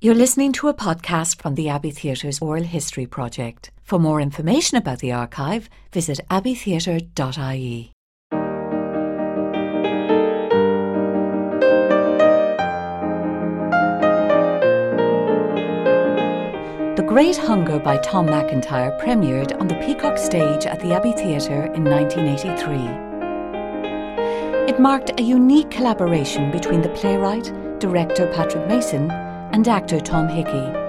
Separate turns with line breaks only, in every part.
You're listening to a podcast from the Abbey Theatre's Oral History Project. For more information about the archive, visit abbeytheatre.ie. The Great Hunger by Tom MacIntyre premiered on the Peacock stage at the Abbey Theatre in 1983. It marked a unique collaboration between the playwright, director Patrick Mason, and actor Tom Hickey.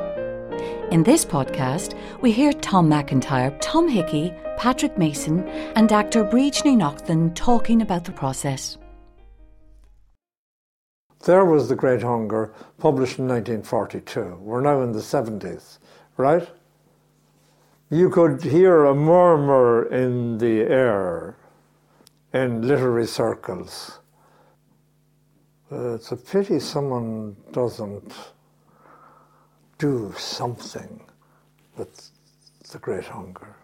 In this podcast, we hear Tom MacIntyre, Tom Hickey, Patrick Mason, and actor Bríd Ní Neachtain talking about the process.
There was The Great Hunger, published in 1942. We're now in the 70s, right? You could hear a murmur in the air in literary circles. Uh, it's a pity someone doesn't do something with the great hunger.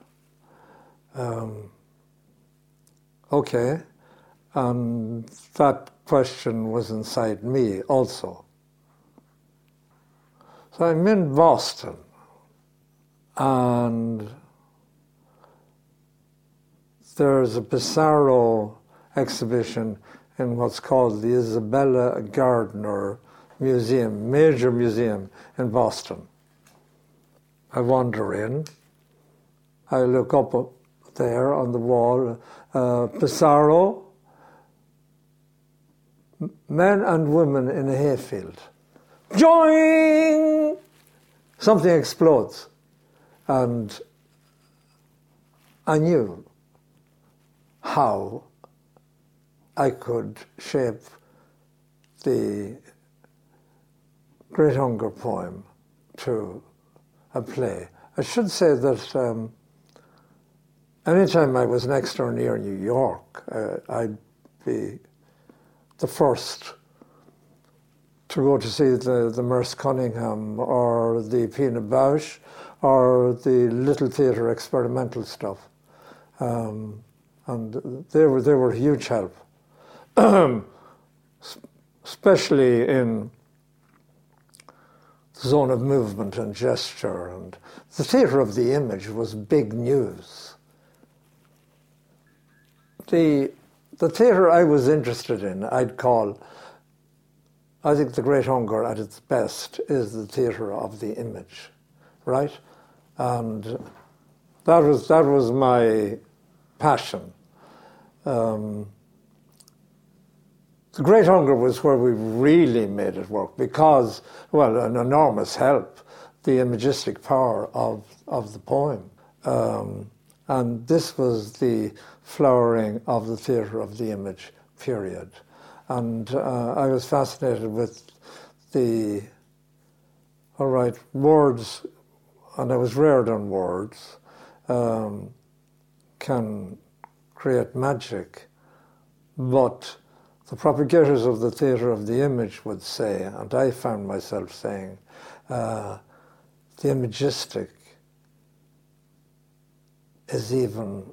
Um, okay, and that question was inside me also. So I'm in Boston, and there's a Pissarro exhibition in what's called the Isabella Gardner museum, major museum in Boston. I wander in. I look up there on the wall, uh, Pissarro, men and women in a hayfield. Joing! Something explodes. And I knew how I could shape the Great Hunger poem to a play. I should say that um, anytime I was next or near New York, uh, I'd be the first to go to see the, the Merce Cunningham or the Pina Bausch or the Little Theatre experimental stuff. Um, and they were, they were a huge help, especially in zone of movement and gesture. And the theatre of the image was big news. The, the theatre I was interested in, I'd call, I think the Great Hunger at its best is the theatre of the image, right? And that was, that was my passion. Um, the Great Hunger was where we really made it work because, well, an enormous help, the imagistic power of, of the poem. Um, and this was the flowering of the theatre of the image period. And uh, I was fascinated with the, all right, words, and I was reared on words, um, can create magic, but the propagators of the theatre of the image would say, and I found myself saying, uh, the imagistic is even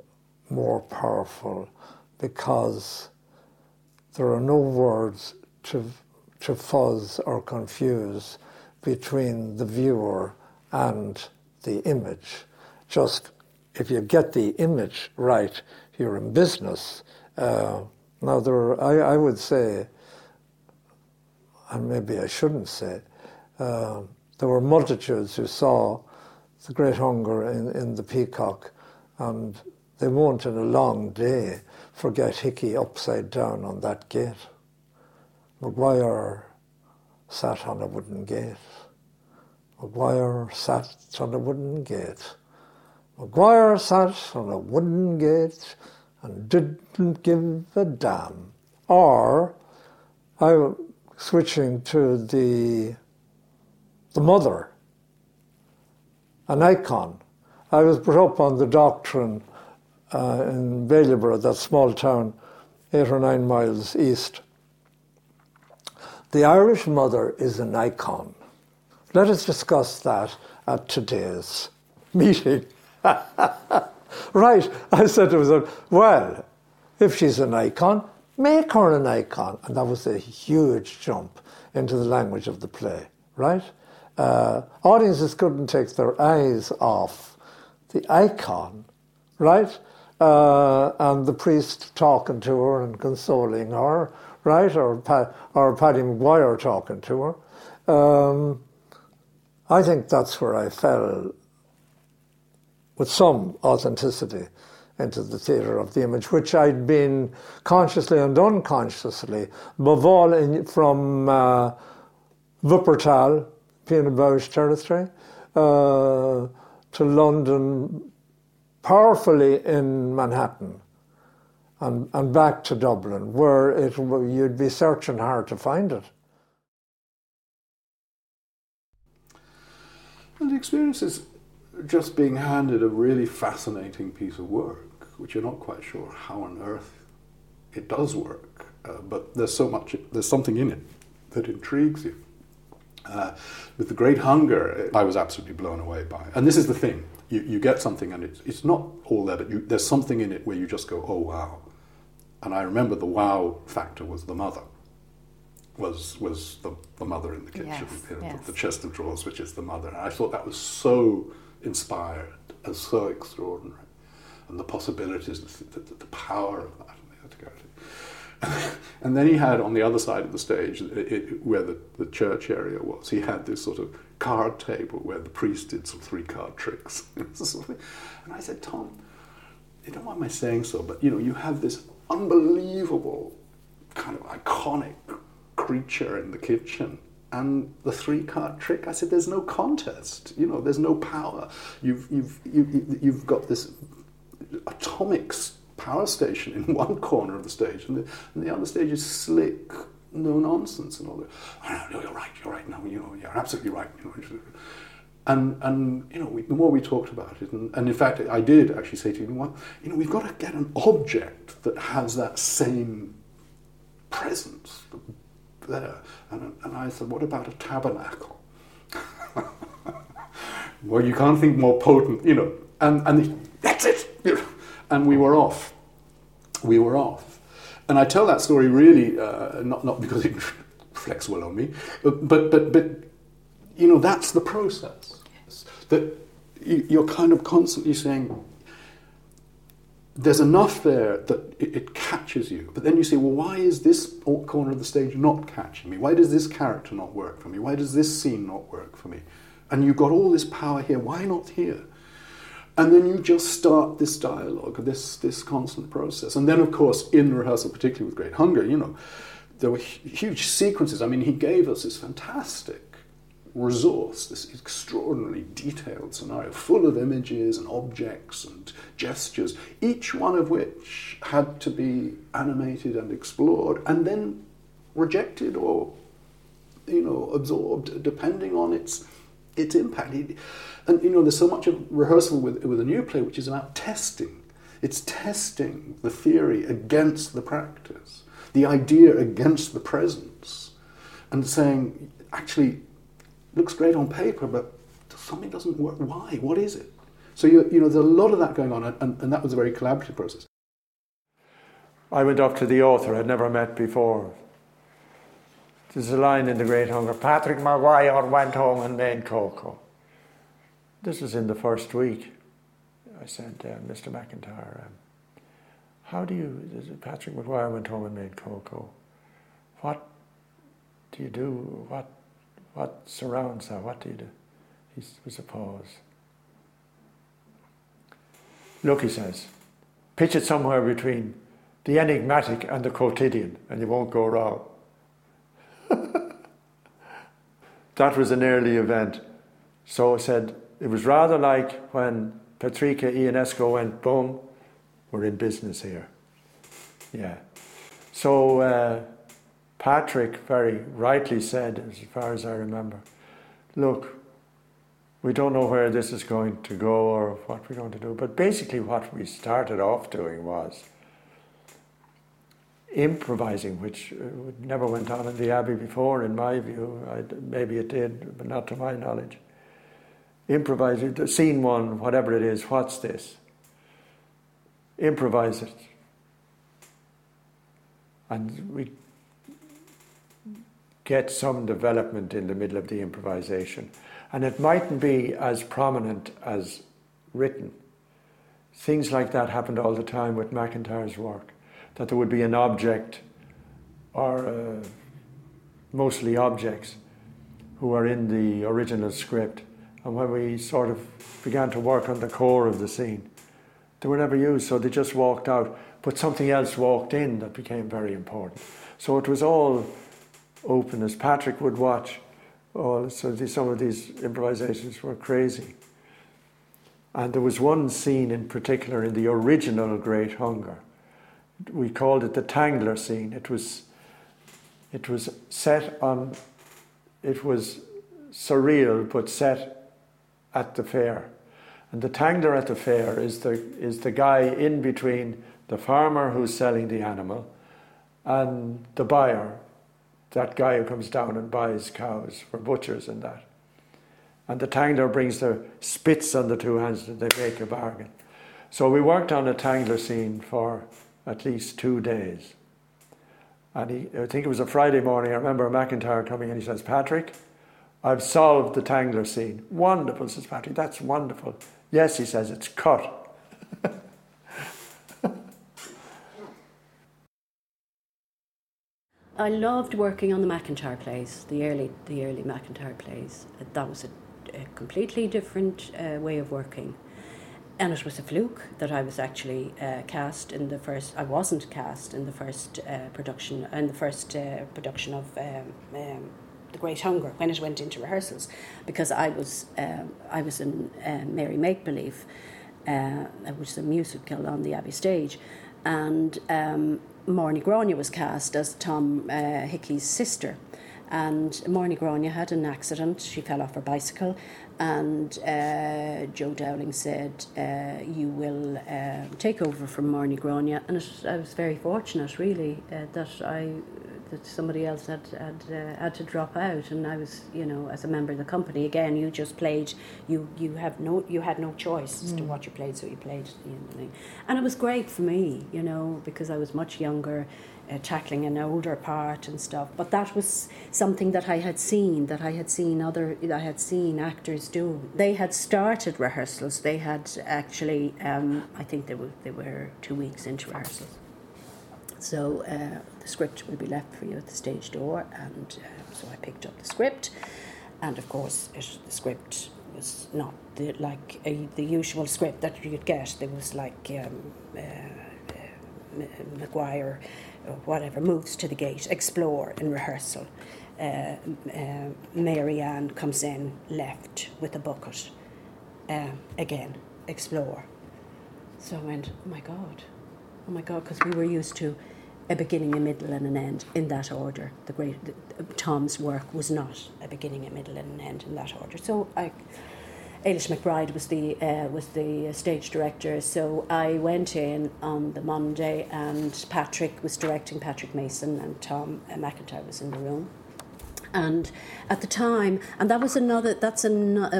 more powerful because there are no words to, to fuzz or confuse between the viewer and the image. Just if you get the image right, you're in business. Uh, now, there are, I, I would say, and maybe I shouldn't say, uh, there were multitudes who saw the great hunger in, in the peacock, and they won't in a long day forget Hickey upside down on that gate. Maguire sat on a wooden gate. Maguire sat on a wooden gate. Maguire sat on a wooden gate and didn't give a damn. Or I switching to the the mother, an icon. I was brought up on the doctrine uh, in Bailieborough, that small town, eight or nine miles east. The Irish mother is an icon. Let us discuss that at today's meeting. right. I said to myself, well, if she's an icon, make her an icon. And that was a huge jump into the language of the play, right? uh, audiences couldn't take their eyes off the icon, right? Uh, and the priest talking to her and consoling her, right? Or, pa- or Paddy Maguire talking to her. Um, I think that's where I fell with some authenticity into the theatre of the image, which I'd been consciously and unconsciously, above all in, from uh, Wuppertal, Pina territory, uh, to London, powerfully in Manhattan, and, and back to Dublin, where it, you'd be searching hard to find it.
And the experience is just being handed a really fascinating piece of work, which you're not quite sure how on earth it does work, uh, but there's so much, there's something in it that intrigues you. Uh, with the Great Hunger, I was absolutely blown away by it. And this is the thing: you, you get something, and it's, it's not all there, but you, there's something in it where you just go, "Oh wow!" And I remember the wow factor was the mother was was the, the mother in the kitchen,
Yes,
you know,
yes.
the chest of drawers, which is the mother. And I thought that was so inspired and so extraordinary, and the possibilities, the, the, the power of that. and and then he had on the other side of the stage, it, it, where the, the church area was, he had this sort of card table where the priest did some three card tricks. and I said, Tom, you don't mind my saying so, but you know, you have this unbelievable kind of iconic creature in the kitchen. And the three card trick, I said, there's no contest. You know, there's no power. You've, you've, you, you've got this atomic power station in one corner of the stage, and the, and the other stage is slick, no nonsense, and all that. Oh, no, no, you're right, you're right. No, you know, you're absolutely right. You know, and and you know, we, the more we talked about it, and, and in fact, I did actually say to him, well, you know, we've got to get an object that has that same presence there. And, and I said, what about a tabernacle? well, you can't think more potent, you know. And, and he, that's it. And we were off. We were off. And I tell that story really uh, not, not because it reflects well on me, but, but, but, you know, that's the process. That you, you're kind of constantly saying, there's enough there that it, it catches you. But then you say, well, why is this corner of the stage not catching me? Why does this character not work for me? Why does this scene not work for me? And you've got all this power here. Why not here? And then you just start this dialogue, this, this constant process. And then, of course, in rehearsal, particularly with Great Hunger, you know, there were huge sequences. I mean, he gave us this fantastic resource, this extraordinarily detailed scenario, full of images and objects and gestures, each one of which had to be animated and explored and then rejected or you know absorbed depending on its its impact. And you know, there's so much of rehearsal with with a new play which is about testing. It's testing the theory against the practice, the idea against the presence, and saying, actually, looks great on paper, but something doesn't work. Why? What is it? So you, you know, there's a lot of that going on, and, and that was a very collaborative process.
I went up to the author I'd never met before. There's a line in The Great Hunger Patrick Maguire went home and made cocoa. This was in the first week. I said, uh, Mr. MacIntyre, um, how do you, is- Patrick Maguire went home and made cocoa. What do you do? What, what surrounds that? What do you do? He pause. Look, he says, pitch it somewhere between the enigmatic and the quotidian, and you won't go wrong. that was an early event. So I said, it was rather like when Patricia Ionesco went, boom, we're in business here. Yeah. So uh, Patrick very rightly said, as far as I remember, look, we don't know where this is going to go or what we're going to do. But basically, what we started off doing was improvising, which uh, never went on in the Abbey before, in my view. I, maybe it did, but not to my knowledge. Improvising, scene one, whatever it is, what's this? Improvise it. And we get some development in the middle of the improvisation. And it mightn't be as prominent as written. Things like that happened all the time with MacIntyre's work, that there would be an object or uh, mostly objects who are in the original script. And when we sort of began to work on the core of the scene, they were never used, so they just walked out. But something else walked in that became very important. So it was all open as Patrick would watch. All so the, some of these improvisations were crazy. And there was one scene in particular in the original Great Hunger. We called it the Tangler scene. It was it was set on it was surreal but set at the fair. And the tangler at the fair is the is the guy in between the farmer who's selling the animal and the buyer, that guy who comes down and buys cows for butchers and that. And the tangler brings the spits on the two hands and they make a bargain. So we worked on a tangler scene for at least two days. And he, I think it was a Friday morning, I remember MacIntyre coming in, he says, Patrick, I've solved the tangler scene. Wonderful, says Patrick, that's wonderful. Yes, he says, it's cut.
I loved working on the MacIntyre plays, the early, the early MacIntyre plays. That was a, a completely different uh, way of working. And it was a fluke that I was actually uh, cast in the first. I wasn't cast in the first uh, production, in the first uh, production of um, um, the Great Hunger when it went into rehearsals, because I was um, I was in uh, Mary Make Believe, uh, which is a musical on the Abbey stage, and um, Morny Grania was cast as Tom uh, Hickey's sister. And Marnie Grania had an accident. She fell off her bicycle, and uh, Joe Dowling said, uh, "You will uh, take over from Marnie Grania." And it, I was very fortunate, really, uh, that I that somebody else had had uh, had to drop out, and I was, you know, as a member of the company again. You just played. You you have no you had no choice as to what you played, so you played. You know, and it was great for me, you know, because I was much younger. Uh, tackling an older part and stuff, but that was something that I had seen, that I had seen other, I had seen actors do. They had started rehearsals. They had actually, um, I think they were they were two weeks into rehearsals. So uh, the script will be left for you at the stage door, and uh, so I picked up the script, and of course it, the script was not the, like the usual script that you'd get. There was like um, uh, uh, Maguire, or whatever, moves to the gate, explore in rehearsal. Uh, uh, Mary Ann comes in left with a bucket. Uh, again, explore. So I went, oh my God, oh my God, because we were used to a beginning, a middle, and an end in that order. The great the, Tom's work was not a beginning, a middle, and an end in that order. So I, Ailish McBride was the uh, was the stage director. So I went in on the Monday, and Patrick was directing. Patrick Mason and Tom uh, MacIntyre was in the room. And at the time, and that was another, that's a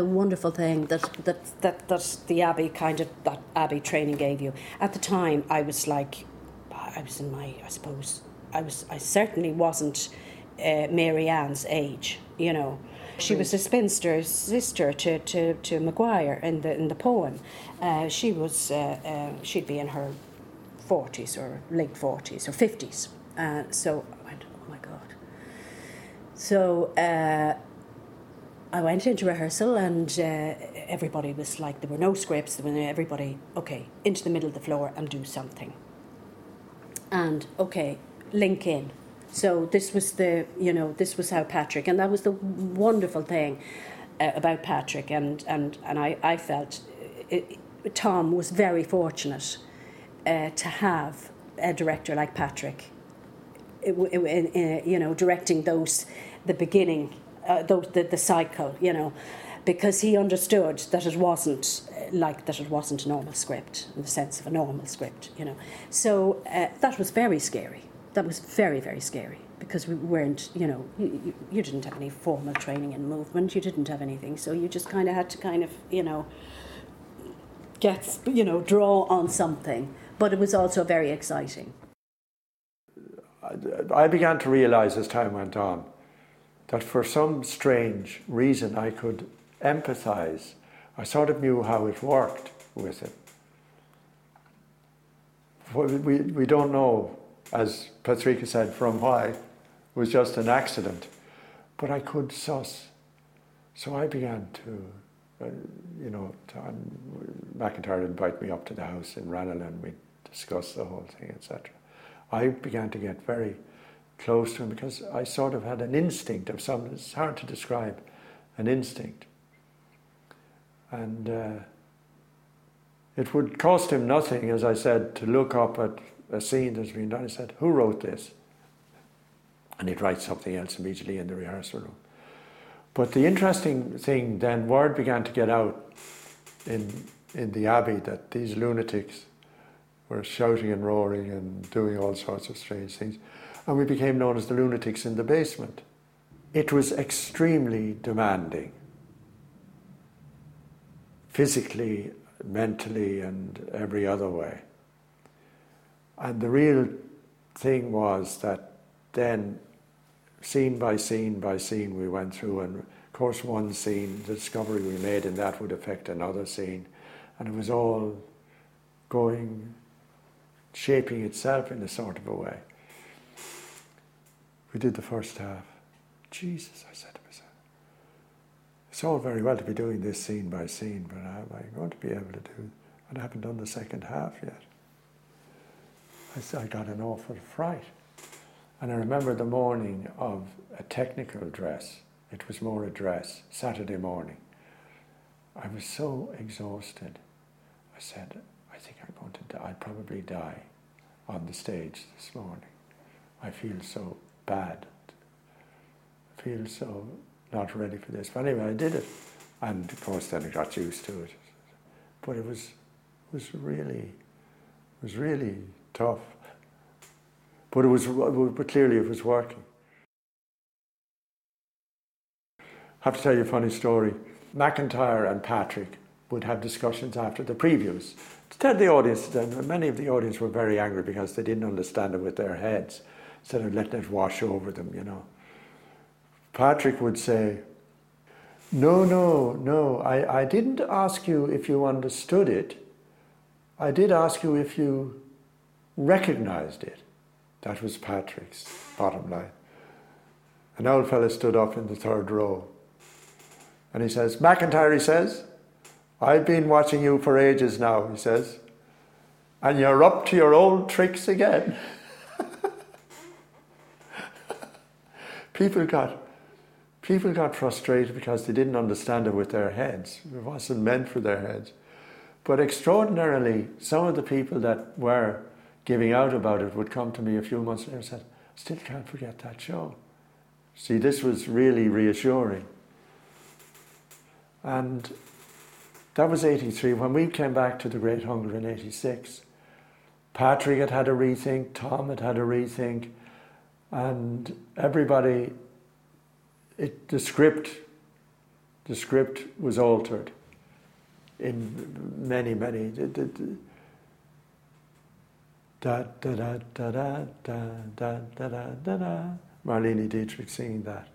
wonderful thing that, that, that, that the Abbey kind of, that Abbey training gave you. At the time, I was like, I was in my, I suppose, I was, I certainly wasn't uh, Mary Ann's age, you know. She was a spinster sister to, to, to Maguire in the, in the poem. Uh, she was, uh, uh, she'd be in her 40s or late 40s or 50s. Uh, so I went, oh my God. So uh, I went into rehearsal and uh, everybody was like, there were no scripts, there were everybody, okay, into the middle of the floor and do something. And okay, link in. So this was the, you know, this was how Patrick, and that was the wonderful thing uh, about Patrick, and and and I I felt it, Tom was very fortunate uh, to have a director like Patrick. It, it, you know, directing those the beginning, uh, those, the the cycle, you know, because he understood that it wasn't like that it wasn't a normal script in the sense of a normal script, you know. So uh, that was very scary. That was very very scary because we weren't, you know, you, you didn't have any formal training in movement. You didn't have anything, so you just kind of had to kind of, you know, get, you know, draw on something. But it was also very exciting.
I began to realize as time went on that for some strange reason I could empathize. I sort of knew how it worked with it. We, we don't know, as Patricia said, from why. It was just an accident. But I could suss. So I began to, uh, you know, Tom MacIntyre would invite me up to the house in Ranelagh and we'd discuss the whole thing, etc. I began to get very close to him because I sort of had an instinct of some, it's hard to describe, an instinct. And uh, it would cost him nothing, as I said, to look up at a scene that's been done. He said, Who wrote this? And he'd write something else immediately in the rehearsal room. But the interesting thing then, word began to get out in, in the Abbey that these lunatics were shouting and roaring and doing all sorts of strange things. And we became known as the lunatics in the basement. It was extremely demanding, physically, mentally, and every other way. And the real thing was that then scene by scene by scene we went through, and of course, one scene, the discovery we made in that would affect another scene, and it was all going, shaping itself in a sort of a way. We did the first half. Jesus, I said it's all very well to be doing this scene by scene, but am I going to be able to do? And I haven't done the second half yet. I, I got an awful fright. And I remember the morning of a technical dress. It was more a dress, Saturday morning. I was so exhausted. I said, I think I'm going to die. I'd probably die on the stage this morning. I feel so bad. I feel so not ready for this. But anyway, I did it. And of course, then I got used to it. But it was, was really, was really tough. But it was, but clearly it was working. I have to tell you a funny story. MacIntyre and Patrick would have discussions after the previews to tell the audience that many of the audience were very angry because they didn't understand it with their heads instead of letting it wash over them, you know. Patrick would say, No, no, no, I, I didn't ask you if you understood it. I did ask you if you recognized it. That was Patrick's bottom line. An old fellow stood up in the third row and he says, MacIntyre, he says, I've been watching you for ages now, he says, and you're up to your old tricks again. people got people got frustrated because they didn't understand it with their heads. It wasn't meant for their heads. But extraordinarily, some of the people that were giving out about it would come to me a few months later and said, I Still can't forget that show. See, this was really reassuring. And that was 83. When we came back to the Great Hunger in 86, Patrick had had a rethink, Tom had had a rethink, and everybody, it, the script, the script was altered in many, many. Da da da da da da da da da da da. Marlene Dietrich singing that,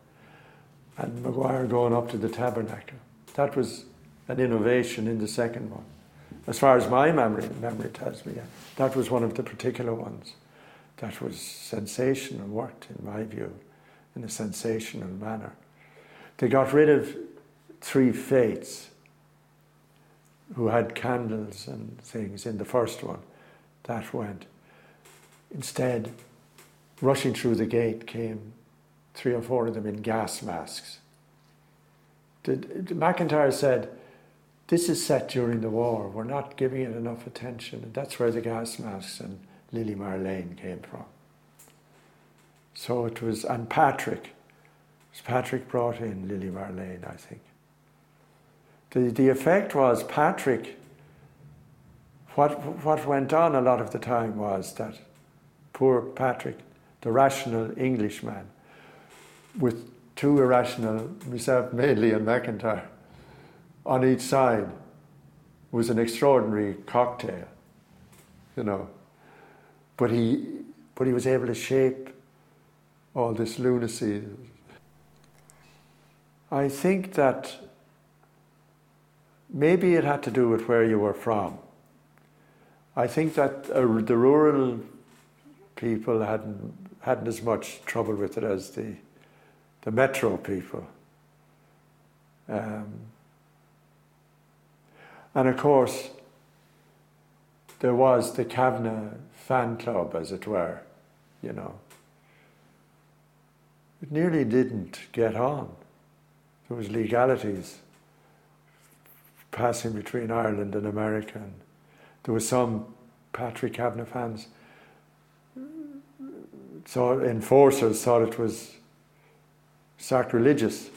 and Maguire going up to the tabernacle. That was an innovation in the second one, as far as my memory memory tells me. That was one of the particular ones that was sensational, worked in my view, in a sensational manner. They got rid of three fates who had candles and things in the first one. That went. Instead, rushing through the gate came three or four of them in gas masks. MacIntyre said, This is set during the war. We're not giving it enough attention. And that's where the gas masks and Lily Marlene came from. So it was, and Patrick, Patrick brought in Lily Marlene, I think. The, the effect was Patrick, what, what went on a lot of the time was that poor Patrick, the rational Englishman, with two irrational, myself mainly and MacIntyre, on each side, was an extraordinary cocktail, you know. But he, but he was able to shape all this lunacy. I think that maybe it had to do with where you were from. I think that uh, the rural people hadn't hadn't as much trouble with it as the the metro people. Um, and of course, there was the Kavanagh fan club, as it were, you know. It nearly didn't get on. There was legalities passing between Ireland and America. And there was some Patrick Kavanagh fans. So enforcers thought it was sacrilegious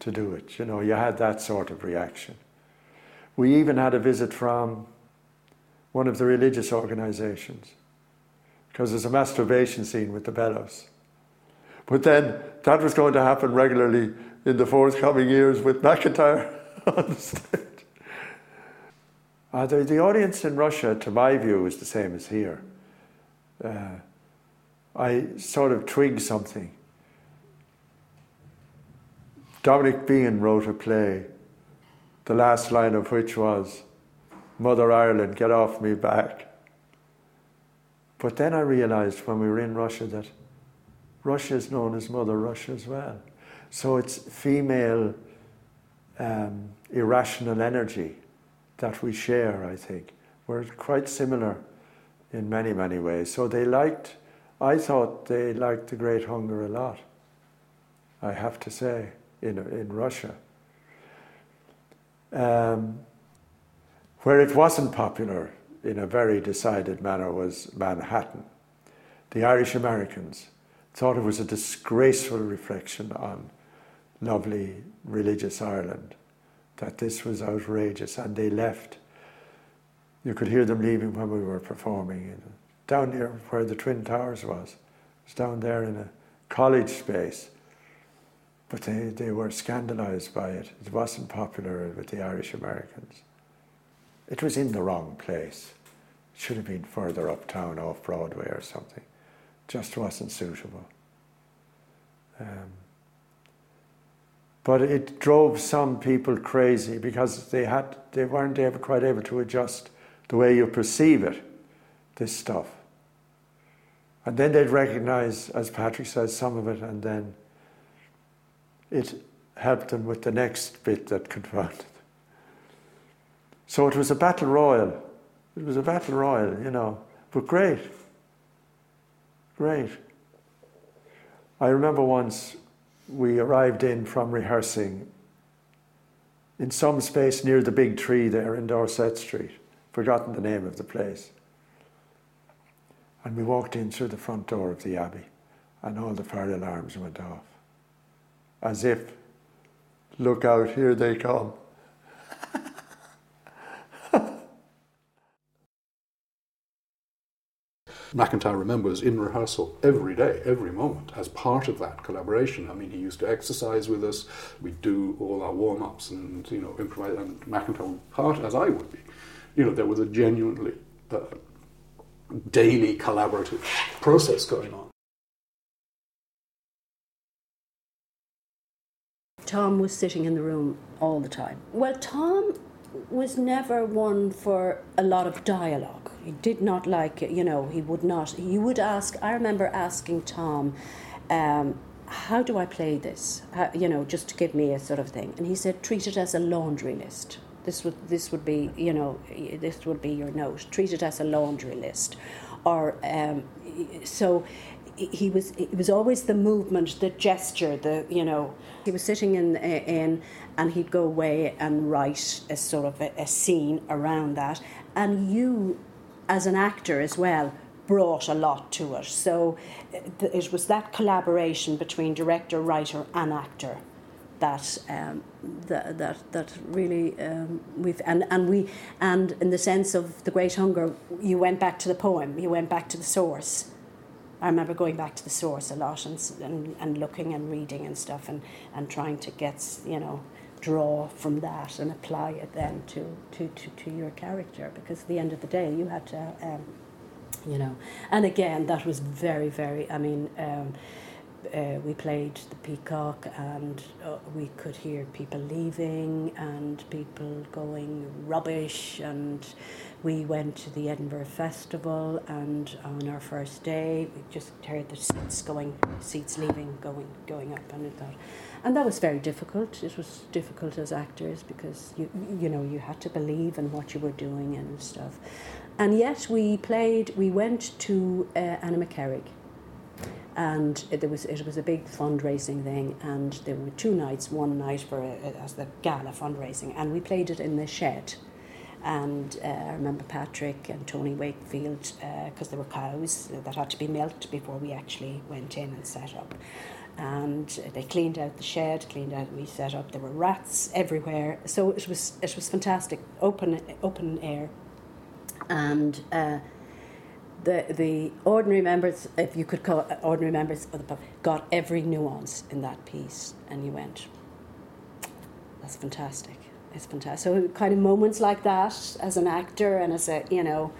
to do it. You know, you had that sort of reaction. We even had a visit from one of the religious organizations because there's a masturbation scene with the bellows. But then that was going to happen regularly in the forthcoming years with MacIntyre on the stage. Uh, the, the, audience in Russia, to my view, is the same as here. Uh, I sort of twigged something. Dominic Behan wrote a play, the last line of which was, Mother Ireland, get off me back. But then I realized when we were in Russia that Russia is known as Mother Russia as well. So it's female um, irrational energy that we share, I think. We're quite similar in many, many ways. So they liked, I thought they liked the Great Hunger a lot, I have to say, in, in Russia. Um, where it wasn't popular in a very decided manner was Manhattan. The Irish Americans thought it was a disgraceful reflection on lovely religious Ireland, that this was outrageous, and they left. You could hear them leaving when we were performing. Down near where the Twin Towers was, it was down there in a college space. But they, they were scandalized by it. It wasn't popular with the Irish Americans. It was in the wrong place. It should have been further uptown off Broadway or something just wasn't suitable. Um, but it drove some people crazy because they had they weren't able, quite able to adjust the way you perceive it, this stuff. And then they'd recognize, as Patrick says, some of it, and then it helped them with the next bit that confronted them. So it was a battle royal. It was a battle royal, you know, but great. Great. I remember once we arrived in from rehearsing in some space near the big tree there in Dorset Street, forgotten the name of the place. And we walked in through the front door of the Abbey, and all the fire alarms went off. As if, look out, here they come.
MacIntyre remembers in rehearsal every day, every moment, as part of that collaboration. I mean, he used to exercise with us. We'd do all our warm ups and you know improvise. And MacIntyre would part as I would be. You know, there was a genuinely uh, daily collaborative process going on.
Tom was sitting in the room all the time. Well, Tom was never one for a lot of dialogue. He did not like, it. you know, he would not. He would ask. I remember asking Tom, um, "How do I play this?" How, you know, just to give me a sort of thing. And he said, "Treat it as a laundry list. This would this would be, you know, this would be your note. Treat it as a laundry list." Or um, so he was it was always the movement the gesture the you know he was sitting in in and he'd go away and write a sort of a, a scene around that and you as an actor as well brought a lot to it. So it was that collaboration between director writer and actor that um, that, that that really um, we've and, and we and in the sense of the great hunger you went back to the poem you went back to the source. I remember going back to the source a lot and, and, and looking and reading and stuff and, and trying to get, you know, draw from that and apply it then to, to, to, to your character because at the end of the day you had to, um, you know, and again, that was very, very, I mean, um, uh, we played the Peacock, and uh, we could hear people leaving and people going rubbish. And we went to the Edinburgh Festival, and on our first day, we just heard the seats going, seats leaving, going, going up, and that, and that was very difficult. It was difficult as actors because you, you know, you had to believe in what you were doing and stuff. And yet, we played. We went to uh, Annaghmakerrig and it, there was it was a big fundraising thing, and there were two nights. One night for a, as the gala fundraising, and we played it in the shed. And uh, I remember Patrick and Tony Wakefield because uh, there were cows that had to be milked before we actually went in and set up. And they cleaned out the shed, cleaned out. We set up. There were rats everywhere, so it was it was fantastic, open open air, and. Uh, the the ordinary members, if you could call it ordinary members of the pub, got every nuance in that piece, and you went, "That's fantastic! It's fantastic." So kind of moments like that as an actor and as a you know,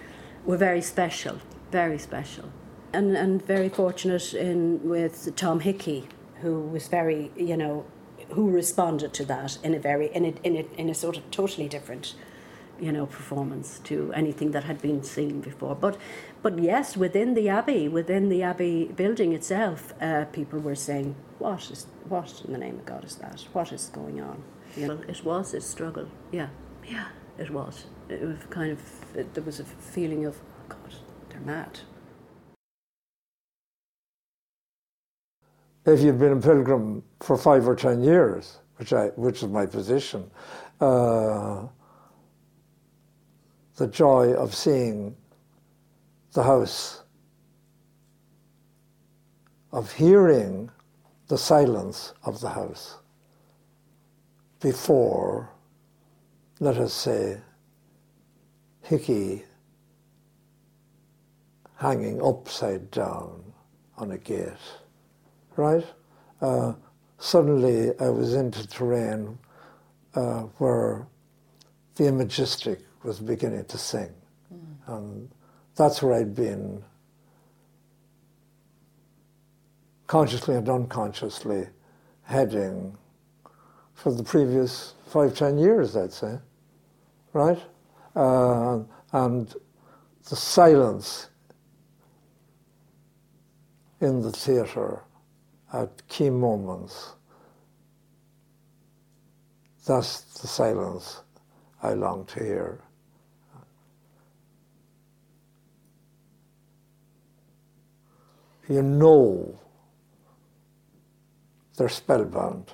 were very special, very special, and and very fortunate in with Tom Hickey, who was very you know, who responded to that in a very in a in a in a sort of totally different you know, performance to anything that had been seen before. But, but yes, within the abbey, within the abbey building itself, uh, people were saying, "What is what in the name of God is that? What is going on?" You know, it was a struggle. Yeah, yeah, it was. It was kind of it, there was a feeling of, oh God, they're mad.
If you've been a pilgrim for five or ten years, which I, which is my position. Uh, the joy of seeing the house, of hearing the silence of the house before, let us say, Hickey hanging upside down on a gate, right? Uh, suddenly I was into terrain uh, where the imagistic was beginning to sing. Mm. And that's where I'd been consciously and unconsciously heading for the previous five, ten years, I'd say. Right? Uh, and the silence in the theatre at key moments, that's the silence I long to hear. You know they're spellbound.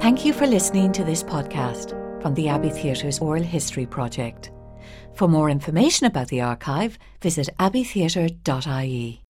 Thank you for listening to this podcast from the Abbey Theatre's Oral History Project. For more information about the archive, visit abbeytheatre.ie.